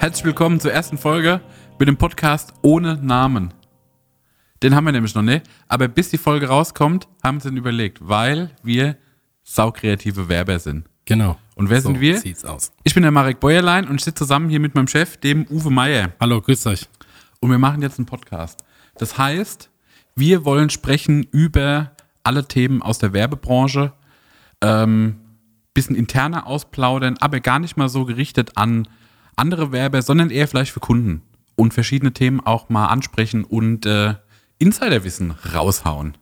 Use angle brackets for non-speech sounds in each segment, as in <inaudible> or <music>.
Herzlich willkommen zur ersten Folge mit dem Podcast ohne Namen. Den haben wir nämlich noch nicht, aber bis die Folge rauskommt, haben wir uns den überlegt, weil wir saukreative Werber sind. Genau. Und wer so sind wir? sieht's aus. Ich bin der Marek Bäuerlein und ich sitze zusammen hier mit meinem Chef, dem Uwe Meier. Hallo, grüßt euch. Und wir machen jetzt einen Podcast. Das heißt, wir wollen sprechen über alle Themen aus der Werbebranche, ähm, bisschen interner ausplaudern, aber gar nicht mal so gerichtet an andere Werber, sondern eher vielleicht für Kunden und verschiedene Themen auch mal ansprechen und äh, Insiderwissen raushauen.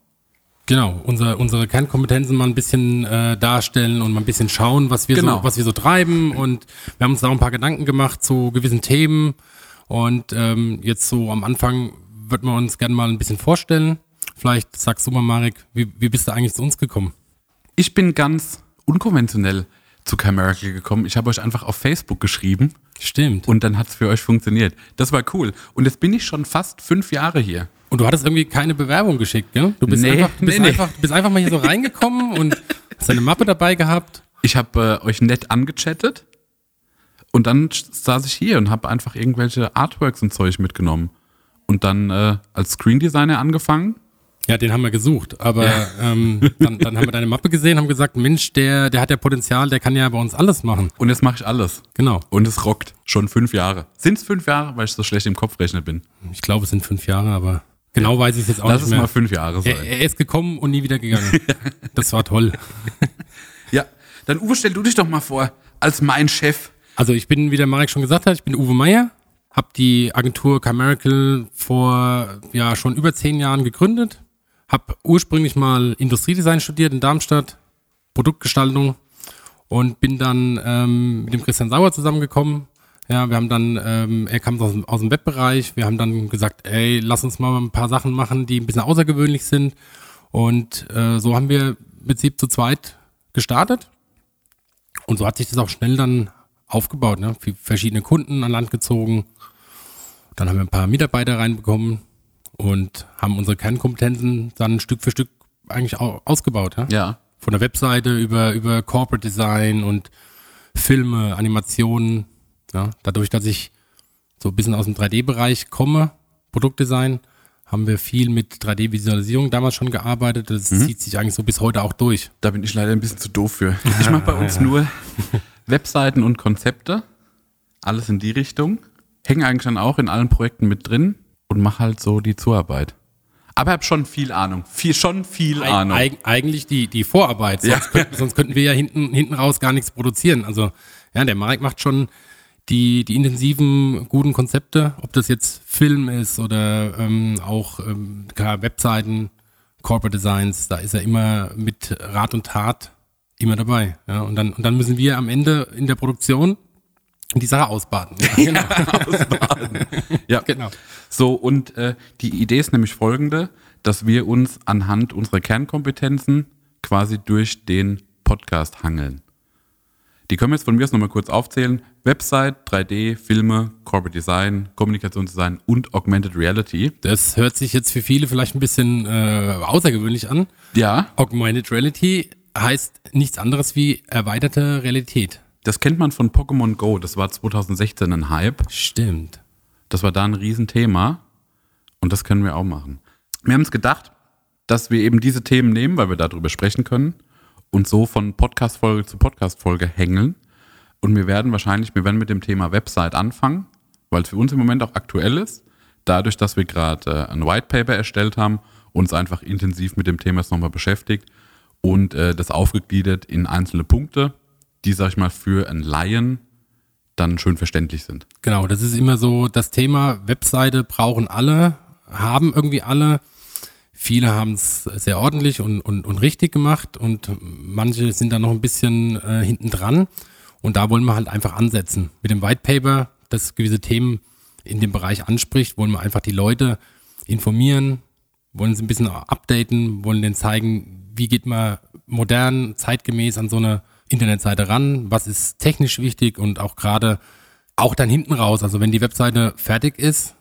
Genau, unser, unsere Kernkompetenzen mal ein bisschen äh, darstellen und mal ein bisschen schauen, was wir, Genau. so, was wir so treiben. Und wir haben uns da auch ein paar Gedanken gemacht zu gewissen Themen. Und ähm, jetzt so am Anfang würden wir uns gerne mal ein bisschen vorstellen. Vielleicht sagst du mal, Marek, wie, wie bist du eigentlich zu uns gekommen? Ich bin ganz unkonventionell zu Camerical gekommen. Ich habe euch einfach auf Facebook geschrieben Stimmt. Und, und dann hat es für euch funktioniert. Das war cool. Und jetzt bin ich schon fast fünf Jahre hier. du hattest irgendwie keine Bewerbung geschickt, gell? Du bist, Nee, einfach, bist, nee, einfach, bist einfach mal hier so <laughs> reingekommen und hast deine Mappe dabei gehabt. Ich habe äh, euch nett angechattet und dann saß ich hier und habe einfach irgendwelche Artworks und Zeug mitgenommen. Und dann äh, als Screen Designer angefangen. Ja, den haben wir gesucht, aber ähm, dann, dann haben wir deine Mappe gesehen, haben gesagt, Mensch, der, der hat ja Potenzial, der kann ja bei uns alles machen. Und jetzt mache ich alles. Genau. Und es rockt. Schon fünf Jahre. Sind es fünf Jahre, weil ich so schlecht im Kopfrechner bin? Ich glaube, es sind fünf Jahre, aber genau weiß ich es jetzt auch Lass nicht es mehr. mal fünf Jahre sein. er, er ist gekommen und nie wieder gegangen. <laughs> Das war toll. <laughs> Ja, dann Uwe, stell du dich doch mal vor, als mein Chef. Also ich bin, wie der Marek schon gesagt hat, ich bin Uwe Meier, habe die Agentur Camerical vor ja schon über zehn Jahren gegründet, habe ursprünglich mal Industriedesign studiert in Darmstadt, Produktgestaltung und bin dann ähm, mit dem Christian Sauer zusammengekommen. Ja, wir haben dann, ähm, er kam aus, dem- aus dem Webbereich, wir haben dann gesagt, ey, lass uns mal ein paar Sachen machen, die ein bisschen außergewöhnlich sind. Und äh, so haben wir im Prinzip zu zweit gestartet. Und so hat sich das auch schnell dann aufgebaut, ne? Verschiedene Kunden an Land gezogen. Dann haben wir ein paar Mitarbeiter reinbekommen und haben unsere Kernkompetenzen dann Stück für Stück eigentlich au ausgebaut. Ja? Ja. Von der Webseite über, über Corporate Design und Filme, Animationen. Ja? Dadurch, dass ich so ein bisschen aus dem 3D-Bereich komme, Produktdesign, haben wir viel mit 3D-Visualisierung damals schon gearbeitet. Das zieht sich eigentlich so bis heute auch durch. Da bin ich leider ein bisschen zu doof für. Ich mache bei uns <laughs> nur Webseiten und Konzepte. Alles in die Richtung. Hänge eigentlich dann auch in allen Projekten mit drin und mache halt so die Zuarbeit. Aber habe schon viel Ahnung. Viel, schon viel Eig Ahnung. eig eigentlich die, die Vorarbeit, sonst, Ja. könnten, sonst könnten wir ja hinten, hinten raus gar nichts produzieren. Also ja, der Marek macht schon die, die intensiven, guten Konzepte, ob das jetzt Film ist oder ähm, auch ähm, klar, Webseiten, Corporate Designs, da ist er immer mit Rat und Tat immer dabei. Ja, und, dann, und dann müssen wir am Ende in der Produktion die Sache ausbaden. <laughs> Ja, genau. Ja, <laughs> genau. So, und äh, die Idee ist nämlich folgende, dass wir uns anhand unserer Kernkompetenzen quasi durch den Podcast hangeln. Die können wir jetzt von mir aus nochmal kurz aufzählen. Website, 3D, Filme, Corporate Design, Kommunikationsdesign und Augmented Reality. Das hört sich jetzt für viele vielleicht ein bisschen äh, außergewöhnlich an. Ja, Augmented Reality heißt nichts anderes wie erweiterte Realität. Das kennt man von Pokémon Go. Das war 2016 ein Hype. Stimmt. Das war da ein Riesenthema. Und das können wir auch machen. Wir haben uns gedacht, dass wir eben diese Themen nehmen, weil wir darüber sprechen können und so von Podcast-Folge zu Podcast-Folge hängeln. Und wir werden wahrscheinlich, wir werden mit dem Thema Website anfangen, weil es für uns im Moment auch aktuell ist. Dadurch, dass wir gerade äh, ein White Paper erstellt haben, uns einfach intensiv mit dem Thema jetzt nochmal beschäftigt und äh, das aufgegliedert in einzelne Punkte, die, sag ich mal, für einen Laien dann schön verständlich sind. Genau, das ist immer so das Thema, Webseite brauchen alle, haben irgendwie alle. Viele haben es sehr ordentlich und, und, und richtig gemacht und manche sind da noch ein bisschen äh, hinten dran. Und da wollen wir halt einfach ansetzen. Mit dem White Paper, das gewisse Themen in dem Bereich anspricht, wollen wir einfach die Leute informieren, wollen sie ein bisschen updaten, wollen denen zeigen, wie geht man modern, zeitgemäß an so eine Internetseite ran, was ist technisch wichtig und auch gerade auch dann hinten raus, also wenn die Webseite fertig ist,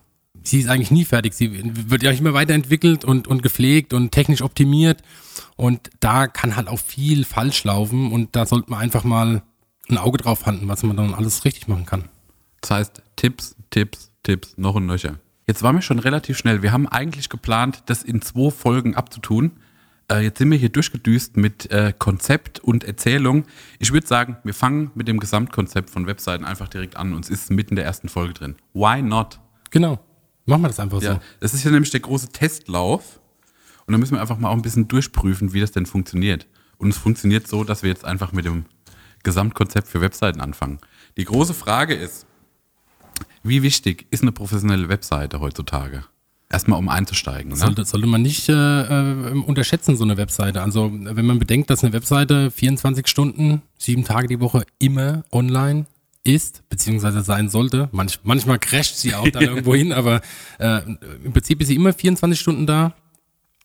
sie ist eigentlich nie fertig, sie wird ja immer weiterentwickelt und, und gepflegt und technisch optimiert und da kann halt auch viel falsch laufen und da sollte man einfach mal ein Auge drauf halten, was man dann alles richtig machen kann. Das heißt, Tipps, Tipps, Tipps, noch und nöcher. Jetzt waren wir schon relativ schnell. Wir haben eigentlich geplant, das in zwei Folgen abzutun. Äh, jetzt sind wir hier durchgedüst mit äh, Konzept und Erzählung. Ich würde sagen, wir fangen mit dem Gesamtkonzept von Webseiten einfach direkt an. Uns ist mitten in der ersten Folge drin. Why not? Genau. Machen wir das einfach Ja, so. das ist ja nämlich der große Testlauf. Und da müssen wir einfach mal auch ein bisschen durchprüfen, wie das denn funktioniert. Und es funktioniert so, dass wir jetzt einfach mit dem Gesamtkonzept für Webseiten anfangen. Die große Frage ist, wie wichtig ist eine professionelle Webseite heutzutage? Erstmal um einzusteigen. Ne? Sollte, sollte man nicht äh, äh, unterschätzen, so eine Webseite. Also, wenn man bedenkt, dass eine Webseite 24 Stunden, sieben Tage die Woche immer online ist, beziehungsweise sein sollte. Manch, manchmal crasht sie auch dann <laughs> irgendwo hin, aber äh, im Prinzip ist sie immer 24 Stunden da.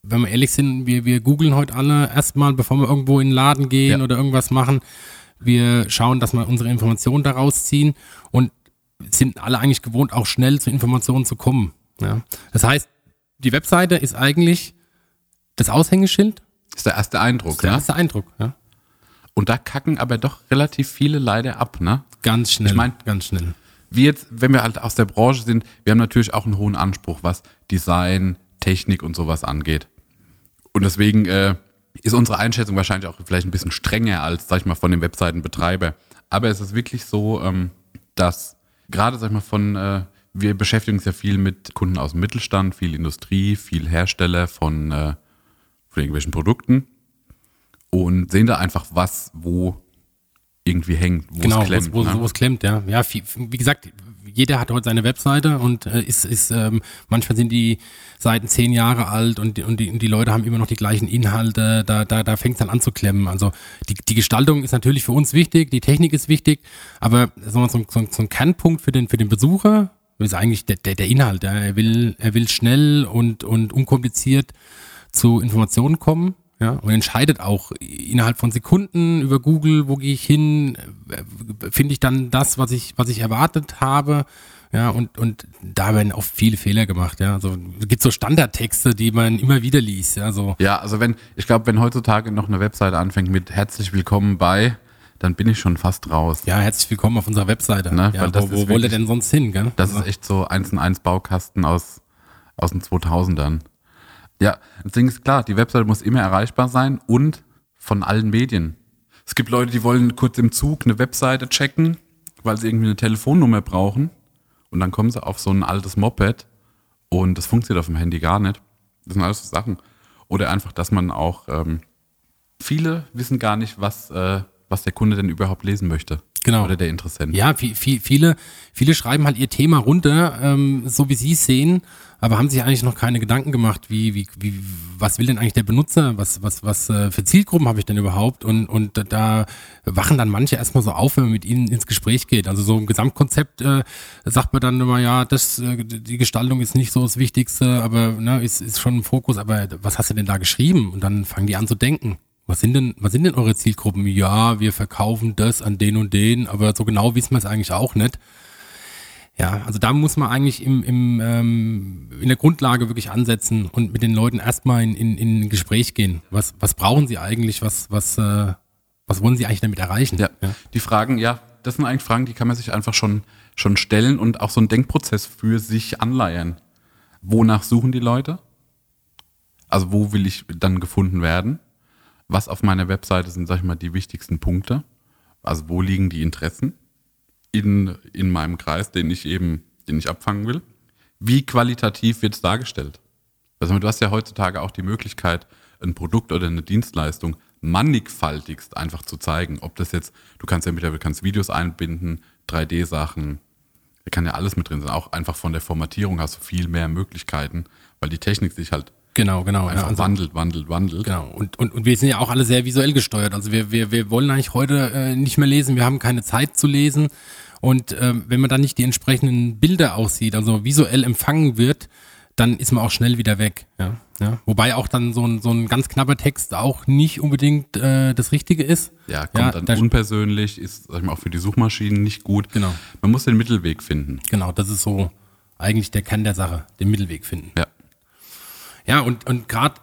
Wenn wir ehrlich sind, wir, wir googeln heute alle erstmal, bevor wir irgendwo in den Laden gehen Ja. oder irgendwas machen. Wir schauen, dass wir unsere Informationen daraus ziehen und sind alle eigentlich gewohnt, auch schnell zu Informationen zu kommen. Ja. Das heißt, die Webseite ist eigentlich das Aushängeschild, ist der erste Eindruck. der Ne? erste Eindruck. Ja. Und da kacken aber doch relativ viele leider ab. Ne? Ganz schnell. Ich mein- ganz schnell. wir jetzt, wenn wir halt aus der Branche sind, wir haben natürlich auch einen hohen Anspruch, was Design, Technik und sowas angeht. Und deswegen äh, ist unsere Einschätzung wahrscheinlich auch vielleicht ein bisschen strenger als, sag ich mal, von dem Webseitenbetreiber. Aber es ist wirklich so, ähm, dass gerade, sag ich mal, von, äh, wir beschäftigen uns ja viel mit Kunden aus dem Mittelstand, viel Industrie, viel Hersteller von, äh, von irgendwelchen Produkten und sehen da einfach, was wo irgendwie hängt, wo Genau, es klemmt. wo, ne? wo, wo es klemmt, ja. Ja, wie, wie gesagt, jeder hat heute seine Webseite und äh, ist, ist ähm, manchmal sind die Seiten zehn Jahre alt und, die- und, die, und die Leute haben immer noch die gleichen Inhalte, da, da, da fängt es dann an zu klemmen. Also die, die Gestaltung ist natürlich für uns wichtig, die Technik ist wichtig, aber so, so, ein- so ein Kernpunkt für den, für den Besucher ist eigentlich der, der, der Inhalt. Er, will, er will schnell und, und unkompliziert zu Informationen kommen. Ja, und entscheidet auch innerhalb von Sekunden über Google, wo gehe ich hin, äh, finde ich dann das, was ich, was ich erwartet habe. Ja, und, und da werden auch viele Fehler gemacht. Ja, also es gibt so Standardtexte, die man immer wieder liest. Ja, so Ja, also wenn, ich glaube, wenn heutzutage noch eine Webseite anfängt mit herzlich willkommen bei, dann bin ich schon fast raus. ja, herzlich willkommen auf unserer Webseite. Ne, ja, wo wo wollt ihr wirklich- denn sonst hin? Gell? Das ist echt so eins in eins Baukasten aus, aus den 2000ern. Ja, das Ding ist klar, die Webseite muss immer erreichbar sein und von allen Medien. Es gibt Leute, die wollen kurz im Zug eine Webseite checken, weil sie irgendwie eine Telefonnummer brauchen und dann kommen sie auf so ein altes Moped und das funktioniert auf dem Handy gar nicht. Das sind alles so Sachen. Oder einfach, dass man auch, ähm, viele wissen gar nicht, was, äh, was der Kunde denn überhaupt lesen möchte. Genau. Oder der Interessent. Ja, viel, viel, viele, viele schreiben halt ihr Thema runter, ähm, so wie sie es sehen, aber haben sich eigentlich noch keine Gedanken gemacht, wie, wie, wie, was will denn eigentlich der Benutzer, was, was, was äh, für Zielgruppen habe ich denn überhaupt? Und, und da wachen dann manche erstmal so auf, wenn man mit ihnen ins Gespräch geht. Also so ein Gesamtkonzept äh, sagt man dann immer, ja, das, äh, die Gestaltung ist nicht so das Wichtigste, aber ne, ist, ist schon ein Fokus, aber was hast du denn da geschrieben? Und dann fangen die an zu denken. Was sind denn, was sind denn eure Zielgruppen? Ja, wir verkaufen das an den und den, aber so genau wissen wir es eigentlich auch nicht. Ja, also da muss man eigentlich im, im, ähm, in der Grundlage wirklich ansetzen und mit den Leuten erstmal in, in, in ein Gespräch gehen. Was, was brauchen sie eigentlich? Was, was, äh, was wollen sie eigentlich damit erreichen? Ja. Die Fragen, ja, das sind eigentlich Fragen, die kann man sich einfach schon, schon stellen und auch so einen Denkprozess für sich anleiern. Wonach suchen die Leute? Also wo will ich dann gefunden werden? Was auf meiner Webseite sind, sag ich mal, die wichtigsten Punkte? Also wo liegen die Interessen in, in meinem Kreis, den ich eben, den ich abfangen will? Wie qualitativ wird es dargestellt? Also du hast ja heutzutage auch die Möglichkeit, ein Produkt oder eine Dienstleistung mannigfaltigst einfach zu zeigen. Ob das jetzt, du kannst ja mittlerweile kannst Videos einbinden, 3D-Sachen, da kann ja alles mit drin sein. Auch einfach von der Formatierung hast du viel mehr Möglichkeiten, weil die Technik sich halt Genau, genau. einfach ja, also, wandelt, wandelt, wandelt. Genau. Und, und, und wir sind ja auch alle sehr visuell gesteuert. Also wir, wir, wir wollen eigentlich heute äh, nicht mehr lesen, wir haben keine Zeit zu lesen. Und ähm, wenn man dann nicht die entsprechenden Bilder aussieht, also visuell empfangen wird, dann ist man auch schnell wieder weg. Ja, ja. Wobei auch dann so ein, so ein ganz knapper Text auch nicht unbedingt äh, das Richtige ist. Ja, kommt Ja, dann da- unpersönlich, ist sag ich mal, auch für die Suchmaschinen nicht gut. Genau. Man muss den Mittelweg finden. Genau, das ist so eigentlich der Kern der Sache, den Mittelweg finden. Ja. Ja, und, und gerade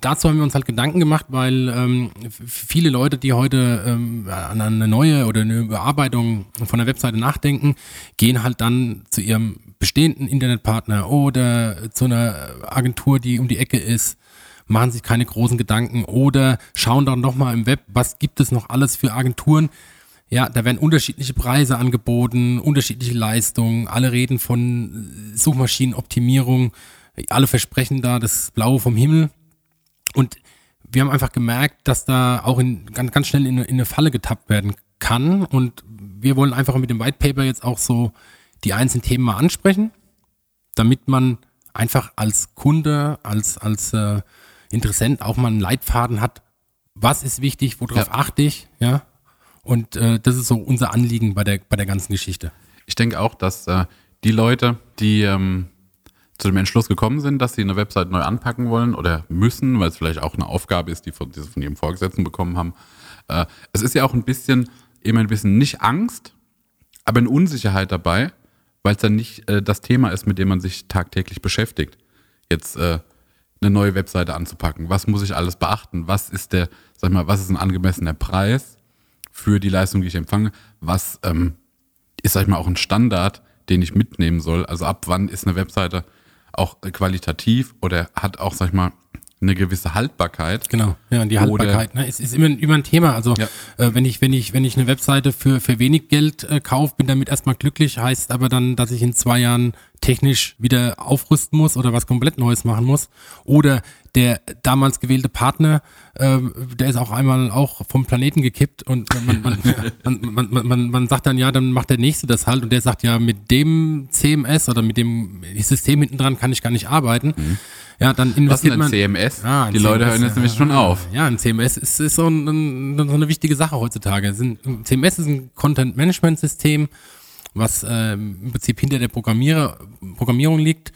dazu haben wir uns halt Gedanken gemacht, weil ähm, viele Leute, die heute ähm, an eine neue oder eine Überarbeitung von der Webseite nachdenken, gehen halt dann zu ihrem bestehenden Internetpartner oder zu einer Agentur, die um die Ecke ist, machen sich keine großen Gedanken oder schauen dann nochmal im Web, was gibt es noch alles für Agenturen. Ja, da werden unterschiedliche Preise angeboten, unterschiedliche Leistungen, alle reden von Suchmaschinenoptimierung, alle versprechen da das Blaue vom Himmel. Und wir haben einfach gemerkt, dass da auch in, ganz, ganz schnell in, in eine Falle getappt werden kann. Und wir wollen einfach mit dem White Paper jetzt auch so die einzelnen Themen mal ansprechen, damit man einfach als Kunde, als, als äh, Interessent auch mal einen Leitfaden hat, was ist wichtig, worauf ja. achte ich, ja. Und äh, das ist so unser Anliegen bei der, bei der ganzen Geschichte. Ich denke auch, dass äh, die Leute, die ähm, zu dem Entschluss gekommen sind, dass sie eine Website neu anpacken wollen oder müssen, weil es vielleicht auch eine Aufgabe ist, die, von, die sie von ihrem Vorgesetzten bekommen haben. Äh, es ist ja auch ein bisschen, eben ein bisschen nicht Angst, aber eine Unsicherheit dabei, weil es dann nicht äh, das Thema ist, mit dem man sich tagtäglich beschäftigt. Jetzt äh, eine neue Webseite anzupacken. Was muss ich alles beachten? Was ist der, sag mal, was ist ein angemessener Preis für die Leistung, die ich empfange? Was ähm, ist, sag ich mal, auch ein Standard, den ich mitnehmen soll? Also ab wann ist eine Webseite auch qualitativ oder hat auch, sag ich mal, eine gewisse Haltbarkeit. Genau, ja, und die Haltbarkeit ne, ist, ist immer, immer ein Thema. Also ja. äh, wenn ich, wenn ich, wenn ich eine Webseite für, für wenig Geld äh, kaufe, bin damit erstmal glücklich, heißt aber dann, dass ich in zwei Jahren technisch wieder aufrüsten muss oder was komplett Neues machen muss. Oder der damals gewählte Partner, äh, der ist auch einmal auch vom Planeten gekippt und man, <laughs> man, man, man, man, man sagt dann, ja, dann macht der Nächste das halt und der sagt, ja, mit dem CMS oder mit dem System hinten dran kann ich gar nicht arbeiten. Mhm. Ja, dann investiert Was ist denn ein CMS? Ah, ein Die CMS, Leute hören jetzt nämlich schon auf. Ja, ein CMS ist, ist so, ein, so, eine wichtige Sache heutzutage. Ein CMS ist ein Content-Management-System, was äh, im Prinzip hinter der Programmierer, Programmierung liegt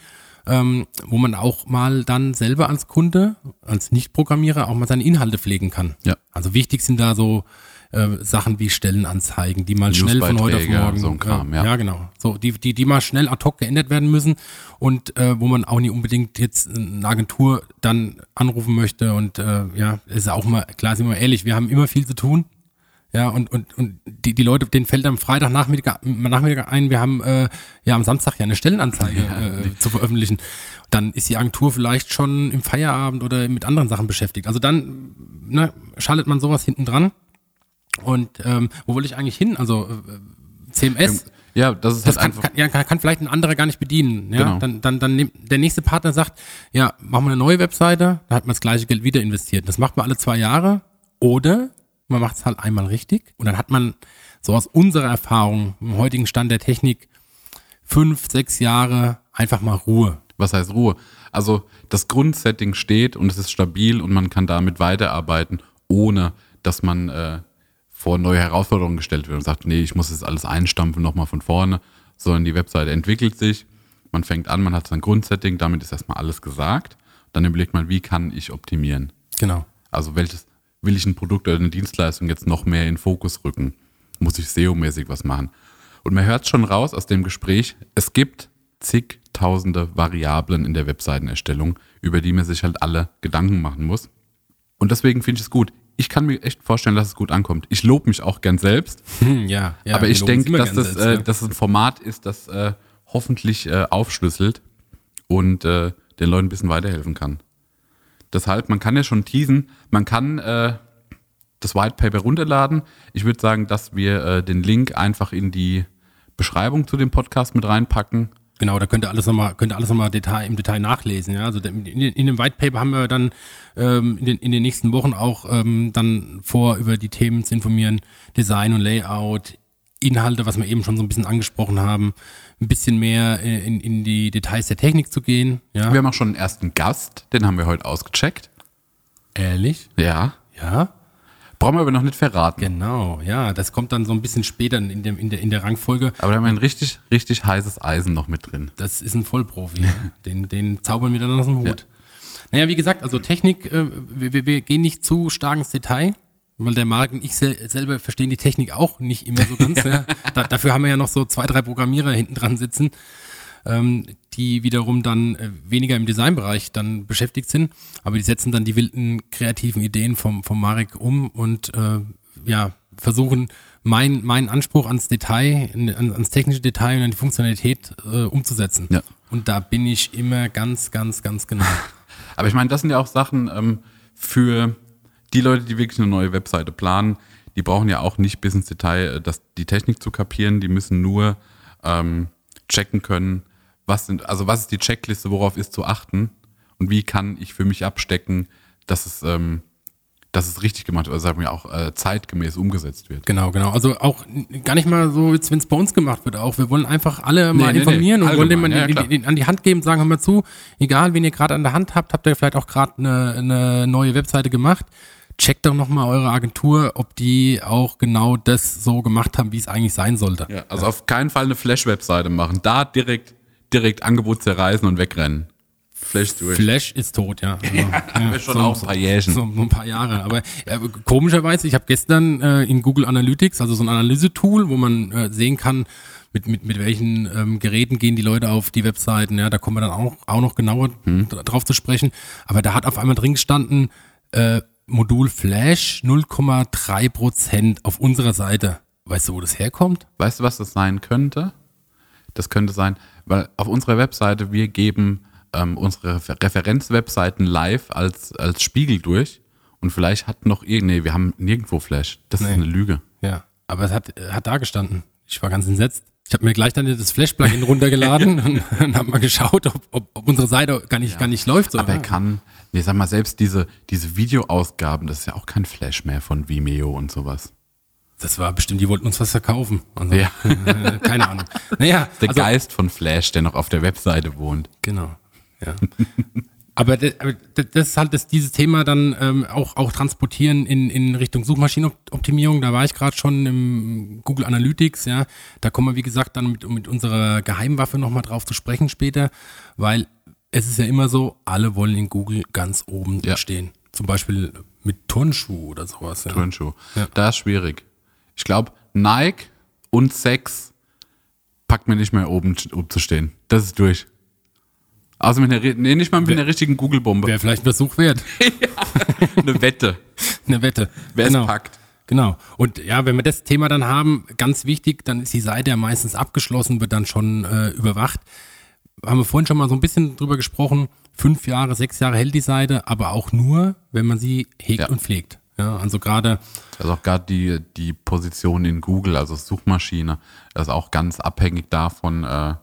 ähm, wo man auch mal dann selber als Kunde, als Nicht-Programmierer auch mal seine Inhalte pflegen kann. Ja. Also wichtig sind da so äh, Sachen wie Stellenanzeigen, die mal schnell von heute auf morgen. So Kram, ja. ja, genau. So, die, die, die mal schnell ad hoc geändert werden müssen und äh, wo man auch nicht unbedingt jetzt eine Agentur dann anrufen möchte. Und äh, ja, ist auch mal, klar, sind wir ehrlich, wir haben immer viel zu tun. Ja, und, und, und die, die Leute, denen fällt am Freitagnachmittag Nachmittag ein, wir haben äh, ja am Samstag ja eine Stellenanzeige ja, äh, zu veröffentlichen. Dann ist die Agentur vielleicht schon im Feierabend oder mit anderen Sachen beschäftigt. Also dann ne, schaltet man sowas hinten dran. Und ähm, wo wollte ich eigentlich hin? Also äh, CMS. Ja, das ist das halt kann, kann, ja, kann, kann vielleicht ein anderer gar nicht bedienen. Ja? Genau. Dann, dann, dann nimmt der nächste Partner sagt, ja, machen wir eine neue Webseite, da hat man das gleiche Geld wieder investiert. Das macht man alle zwei Jahre. Oder man macht es halt einmal richtig und dann hat man so aus unserer Erfahrung im heutigen Stand der Technik fünf, sechs Jahre einfach mal Ruhe. Was heißt Ruhe? Also das Grundsetting steht und es ist stabil und man kann damit weiterarbeiten, ohne dass man äh, vor neue Herausforderungen gestellt wird und sagt, nee, ich muss das alles einstampfen, nochmal von vorne, sondern die Webseite entwickelt sich, man fängt an, man hat sein Grundsetting, damit ist erstmal alles gesagt. Dann überlegt man, wie kann ich optimieren? Genau. Also welches, will ich ein Produkt oder eine Dienstleistung jetzt noch mehr in Fokus rücken? Muss ich SEO-mäßig was machen? Und man hört schon raus aus dem Gespräch, es gibt zigtausende Variablen in der Webseitenerstellung, über die man sich halt alle Gedanken machen muss. Und deswegen finde ich es gut. Ich kann mir echt vorstellen, dass es gut ankommt. Ich lobe mich auch gern selbst. Hm, <laughs> ja, ja, aber ich denke, dass, das, selbst, äh, ja. dass es ein Format ist, das äh, hoffentlich äh, aufschlüsselt und äh, den Leuten ein bisschen weiterhelfen kann. Deshalb, man kann ja schon teasen, man kann äh, das White Paper runterladen. Ich würde sagen, dass wir äh, den Link einfach in die Beschreibung zu dem Podcast mit reinpacken. Genau, da könnt ihr alles nochmal, könnt ihr alles nochmal Detail, im Detail nachlesen. Ja? Also in, in, dem White Paper haben wir dann ähm, in, den, in den nächsten Wochen auch ähm, dann vor, über die Themen zu informieren, Design und Layout, Inhalte, was wir eben schon so ein bisschen angesprochen haben, ein bisschen mehr in, in die Details der Technik zu gehen. Ja. Wir haben auch schon einen ersten Gast, den haben wir heute ausgecheckt. Ehrlich? Ja. Ja. Brauchen wir aber noch nicht verraten. Genau, ja, das kommt dann so ein bisschen später in, dem, in, der, in der Rangfolge. Aber da haben wir ein richtig, richtig heißes Eisen noch mit drin. Das ist ein Vollprofi. <laughs> den, den zaubern wir dann aus dem Hut. Ja. Naja, wie gesagt, also Technik, äh, wir, wir gehen nicht zu stark ins Detail. Weil der Marc und ich sel selber verstehen die Technik auch nicht immer so ganz. ja. <laughs> da, dafür haben wir ja noch so zwei, drei Programmierer hinten dran sitzen. ähm, die wiederum dann äh, weniger im Designbereich dann beschäftigt sind, aber die setzen dann die wilden kreativen Ideen vom, vom Marek um und äh, ja, versuchen mein, meinen Anspruch ans Detail, an, ans technische Detail und an die Funktionalität äh, umzusetzen. Ja. Und da bin ich immer ganz, ganz, ganz genau. <laughs> Aber ich meine, das sind ja auch Sachen ähm, für die Leute, die wirklich eine neue Webseite planen. Die brauchen ja auch nicht bis ins Detail äh, das, die Technik zu kapieren. Die müssen nur ähm, checken können, was sind, also was ist die Checkliste, worauf ist zu achten und wie kann ich für mich abstecken, dass es ähm, dass es richtig gemacht wird, also sagen wir auch äh, zeitgemäß umgesetzt wird. Genau, genau. Also auch gar nicht mal so, wenn es bei uns gemacht wird auch. Wir wollen einfach alle mal nee, informieren nee, und wollen an, ja, an die Hand geben, sagen hör mal zu, egal wen ihr gerade an der Hand habt, habt ihr vielleicht auch gerade eine, eine neue Webseite gemacht. Checkt doch nochmal eure Agentur, ob die auch genau das so gemacht haben, wie es eigentlich sein sollte. Ja, also auf keinen Fall eine Flash-Webseite machen. Da direkt, direkt Angebot zerreißen und wegrennen. Flash durch. Flash ist tot, ja. <laughs> Also, ja, schon auch ein paar Jährchen. So, so ein paar Jahre. Aber äh, komischerweise, ich habe gestern äh, in Google Analytics, also so ein Analysetool, wo man äh, sehen kann, mit, mit, mit welchen ähm, Geräten gehen die Leute auf die Webseiten. Ja, da kommen wir dann auch, auch noch genauer Hm. dra- drauf zu sprechen. Aber da hat auf einmal drin gestanden, äh, Modul Flash 0,3 Prozent auf unserer Seite. Weißt du, wo das herkommt? Weißt du, was das sein könnte? Das könnte sein, weil auf unserer Webseite wir geben ähm, unsere Refer- Referenz-Webseiten live als, als Spiegel durch und vielleicht hat noch irgend, nee, wir haben nirgendwo Flash. Das ist Nee. eine Lüge. Ja, aber es hat, hat da gestanden. Ich war ganz entsetzt. Ich habe mir gleich dann das Flash-Plugin <laughs> runtergeladen und, und habe mal geschaut, ob, ob, ob unsere Seite gar nicht, gar nicht läuft. So. Aber er kann, nee, sag mal, selbst diese, diese Videoausgaben, das ist ja auch kein Flash mehr von Vimeo und sowas. Das war bestimmt, die wollten uns was verkaufen. Also, Ja. äh, keine Ahnung. <laughs> Naja, Der also, Geist von Flash, der noch auf der Webseite wohnt. Genau. Ja. <laughs> aber, das, aber das das ist halt das, dieses Thema dann ähm, auch, auch transportieren in, in Richtung Suchmaschinenoptimierung. Da war ich gerade schon im Google Analytics, ja. Da kommen wir, wie gesagt, dann mit, mit unserer Geheimwaffe nochmal drauf zu sprechen später, weil es ist ja immer so, alle wollen in Google ganz oben Ja. stehen. Zum Beispiel mit Turnschuh oder sowas. Ja. Turnschuh. Ja. Da ist schwierig. Ich glaube, Nike und Sex packt mir nicht mehr oben, oben zu stehen. Das ist durch. Also mit einer, nee, nicht mal mit einer richtigen Google-Bombe. Wäre vielleicht ein Versuch wert. <laughs> Eine Wette. Eine Wette. Wer es packt. Genau. Und ja, wenn wir das Thema dann haben, ganz wichtig, dann ist die Seite ja meistens abgeschlossen, wird dann schon äh, überwacht. Haben wir vorhin schon mal so ein bisschen drüber gesprochen. Fünf Jahre, sechs Jahre hält die Seite, aber auch nur, wenn man sie hegt Ja. und pflegt. Ja, also gerade, Also auch gerade die, die Position in Google, also Suchmaschine, das ist auch ganz abhängig davon, äh,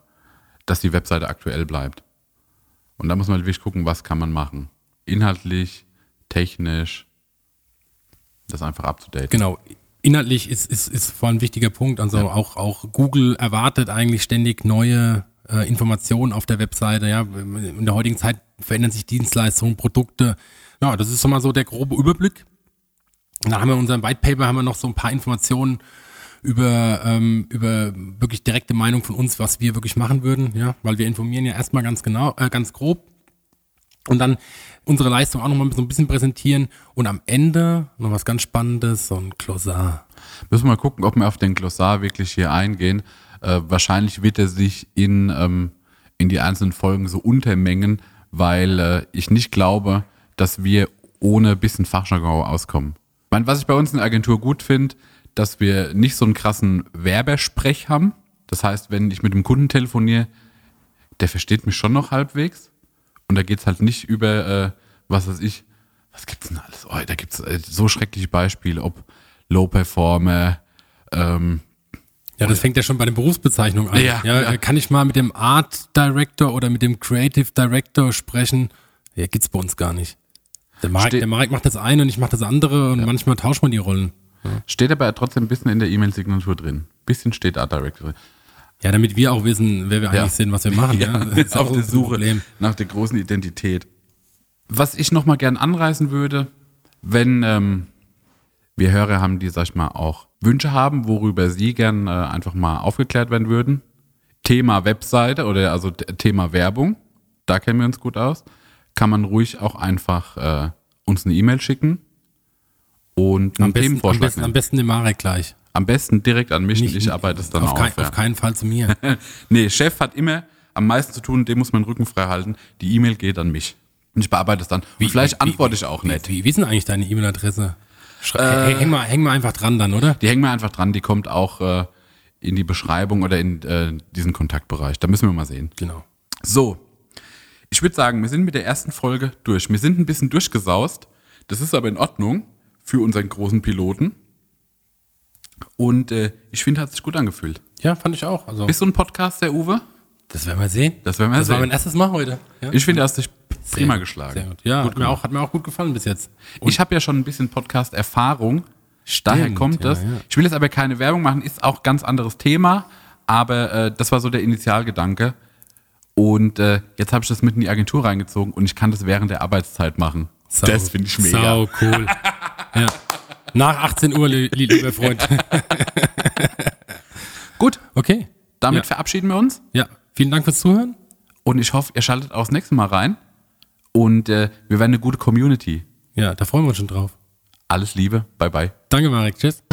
dass die Webseite aktuell bleibt. Und da muss man wirklich gucken, was kann man machen. Inhaltlich, technisch, das einfach up to date. genau, inhaltlich ist, ist, ist vor allem ein wichtiger Punkt. Also auch, auch Google erwartet eigentlich ständig neue äh, Informationen auf der Webseite. Ja, in der heutigen Zeit verändern sich Dienstleistungen, Produkte. Ja, das ist schon mal so der grobe Überblick. Und dann haben wir in unserem White Paper haben wir noch so ein paar Informationen über, ähm, über wirklich direkte Meinung von uns, was wir wirklich machen würden, ja, weil wir informieren ja erstmal ganz genau, äh, ganz grob und dann unsere Leistung auch nochmal so ein bisschen präsentieren und am Ende noch was ganz Spannendes, so ein Glossar. Müssen wir mal gucken, ob wir auf den Glossar wirklich hier eingehen. Äh, wahrscheinlich wird er sich in, ähm, in die einzelnen Folgen so untermengen, weil äh, ich nicht glaube, dass wir ohne bisschen Fachjargon auskommen. Ich meine, was ich bei uns in der Agentur gut finde, dass wir nicht so einen krassen Werbesprech haben. Das heißt, wenn ich mit dem Kunden telefoniere, der versteht mich schon noch halbwegs. Und da geht's halt nicht über, äh, was weiß ich, was gibt's denn alles? Oh, da gibt's äh, so schreckliche Beispiele, ob Low Performer, ähm, Ja, das fängt ja schon bei der Berufsbezeichnung an. Ja, ja. Kann ich mal mit dem Art Director oder mit dem Creative Director sprechen? Ja, gibt's bei uns gar nicht. Der Marek, Ste- der Marek macht das eine und ich mache das andere und manchmal tauscht man die Rollen. Steht aber trotzdem ein bisschen in der E-Mail-Signatur drin. Bisschen steht Art Directory. Ja, damit wir auch wissen, wer wir Ja. eigentlich sind, was wir machen. <laughs> Ja, Das ist auf auch der Suche Problem. nach der großen Identität. Was ich noch mal gern anreißen würde, wenn ähm, wir Hörer haben, die, sag ich mal, auch Wünsche haben, worüber sie gern äh, einfach mal aufgeklärt werden würden. Thema Webseite oder also Thema Werbung, da kennen wir uns gut aus. Kann man ruhig auch einfach äh, uns eine E-Mail schicken und einen Am besten, am, besten, am besten den Marek gleich. Am besten direkt an mich, ich arbeite es dann auf, auf. kein, ja. auf keinen Fall zu mir. <laughs> Nee, Chef hat immer, am meisten zu tun, dem muss man den Rücken frei halten. Die E-Mail geht an mich. Und ich bearbeite es dann. Und vielleicht antworte ich auch wie, nicht. Wie, wie ist denn eigentlich deine E-Mail-Adresse? Äh, häng, mal, häng mal einfach dran dann, oder? Die hängen wir einfach dran, die kommt auch äh, in die Beschreibung oder in äh, diesen Kontaktbereich. Da müssen wir mal sehen. Genau. So, ich würde sagen, wir sind mit der ersten Folge durch. Wir sind ein bisschen durchgesaust. Das ist aber in Ordnung für unseren großen Piloten. Und äh, ich finde, hat sich gut angefühlt. Ja, fand ich auch. Also, Bist du ein Podcast, der Uwe? das werden wir sehen. Das werden wir Das war sehen. mein erstes Mal heute. Ja? Ich finde, du hast dich prima Sehr- geschlagen. Sehr gut. Ja, gut hat, mir auch, hat mir auch gut gefallen bis jetzt. Ich habe ja schon ein bisschen Podcast-Erfahrung. Daher kommt ja, das. ja. Ich will jetzt aber keine Werbung machen, ist auch ganz anderes Thema. Aber äh, das war so der Initialgedanke. Und äh, jetzt habe ich das mit in die Agentur reingezogen und ich kann das während der Arbeitszeit machen. Sau- das finde ich mega. Sau cool. <laughs> ja. Nach 18 Uhr, li- li- lieber Freund. <laughs> Gut, Okay. damit Ja. verabschieden wir uns. Ja, vielen Dank fürs Zuhören. Und ich hoffe, ihr schaltet auch das nächste Mal rein. Und äh, wir werden eine gute Community. Ja, da freuen wir uns schon drauf. Alles Liebe. Bye, bye. Danke, Marek. Tschüss.